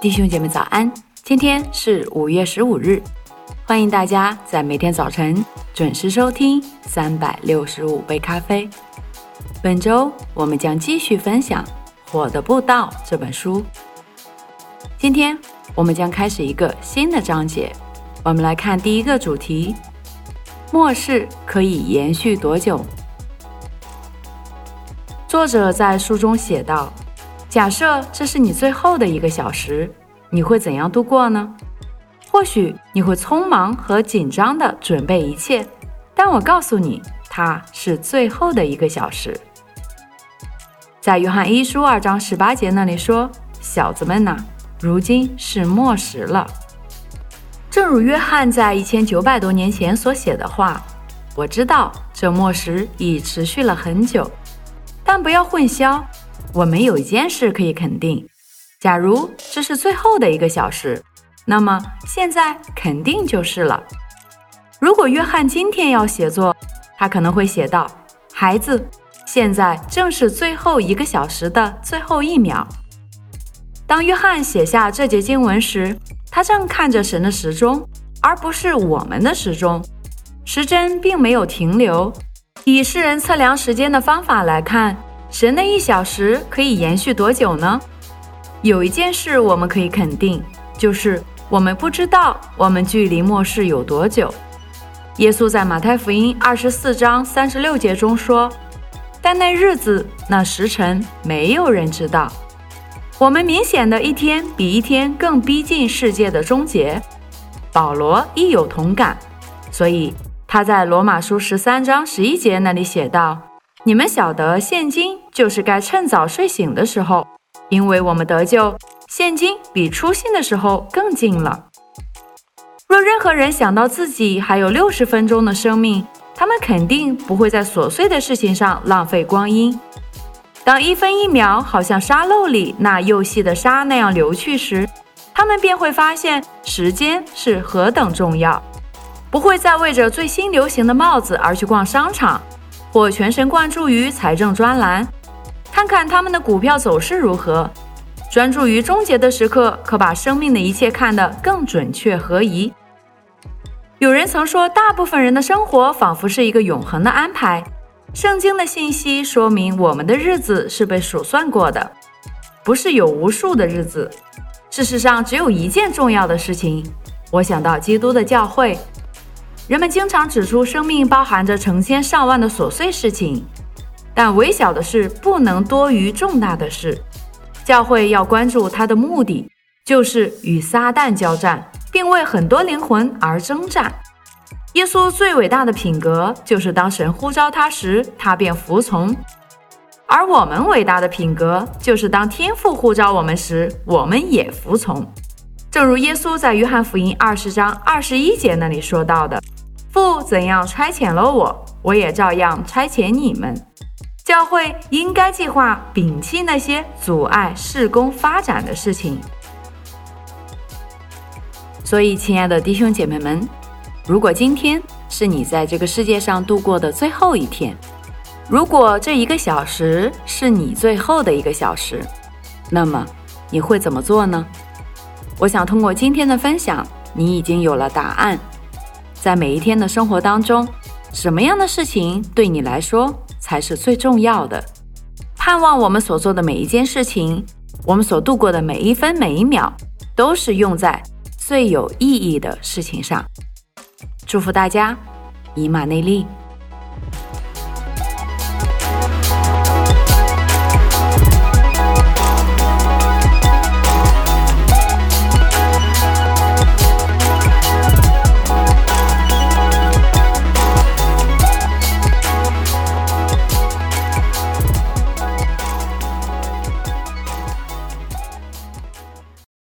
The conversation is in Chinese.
弟兄姐妹早安！今天是五月十五日，欢迎大家在每天早晨准时收听三百六十五杯咖啡。本周我们将继续分享《火的步道》这本书。今天我们将开始一个新的章节，我们来看第一个主题：末世可以延续多久？作者在书中写道。假设这是你最后的一个小时，你会怎样度过呢？或许你会匆忙和紧张地准备一切，但我告诉你，它是最后的一个小时。在约翰一书二章十八节那里说：“小子们呐，如今是末时了。”正如约翰在一千九百多年前所写的话：“我知道这末时已持续了很久，但不要混淆。”我们有一件事可以肯定：假如这是最后的一个小时，那么现在肯定就是了。如果约翰今天要写作，他可能会写道：“孩子，现在正是最后一个小时的最后一秒。”当约翰写下这节经文时，他正看着神的时钟，而不是我们的时钟。时针并没有停留。以世人测量时间的方法来看。神的一小时可以延续多久呢？有一件事我们可以肯定，就是我们不知道我们距离末世有多久。耶稣在马太福音二十四章三十六节中说：“但那日子、那时辰，没有人知道。”我们明显的一天比一天更逼近世界的终结。保罗亦有同感，所以他在罗马书十三章十一节那里写道。你们晓得，现今就是该趁早睡醒的时候，因为我们得救，现今比出信的时候更近了。若任何人想到自己还有六十分钟的生命，他们肯定不会在琐碎的事情上浪费光阴。当一分一秒好像沙漏里那又细的沙那样流去时，他们便会发现时间是何等重要，不会再为着最新流行的帽子而去逛商场。或全神贯注于财政专栏，看看他们的股票走势如何。专注于终结的时刻，可把生命的一切看得更准确合宜。有人曾说，大部分人的生活仿佛是一个永恒的安排。圣经的信息说明，我们的日子是被数算过的，不是有无数的日子。事实上，只有一件重要的事情。我想到基督的教会。人们经常指出，生命包含着成千上万的琐碎事情，但微小的事不能多于重大的事。教会要关注它的目的，就是与撒旦交战，并为很多灵魂而征战。耶稣最伟大的品格，就是当神呼召他时，他便服从；而我们伟大的品格，就是当天父呼召我们时，我们也服从。正如耶稣在约翰福音二十章二十一节那里说到的。父怎样差遣了我，我也照样差遣你们。教会应该计划摒弃那些阻碍事工发展的事情。所以，亲爱的弟兄姐妹们，如果今天是你在这个世界上度过的最后一天，如果这一个小时是你最后的一个小时，那么你会怎么做呢？我想通过今天的分享，你已经有了答案。在每一天的生活当中，什么样的事情对你来说才是最重要的？盼望我们所做的每一件事情，我们所度过的每一分每一秒，都是用在最有意义的事情上。祝福大家，以马内利。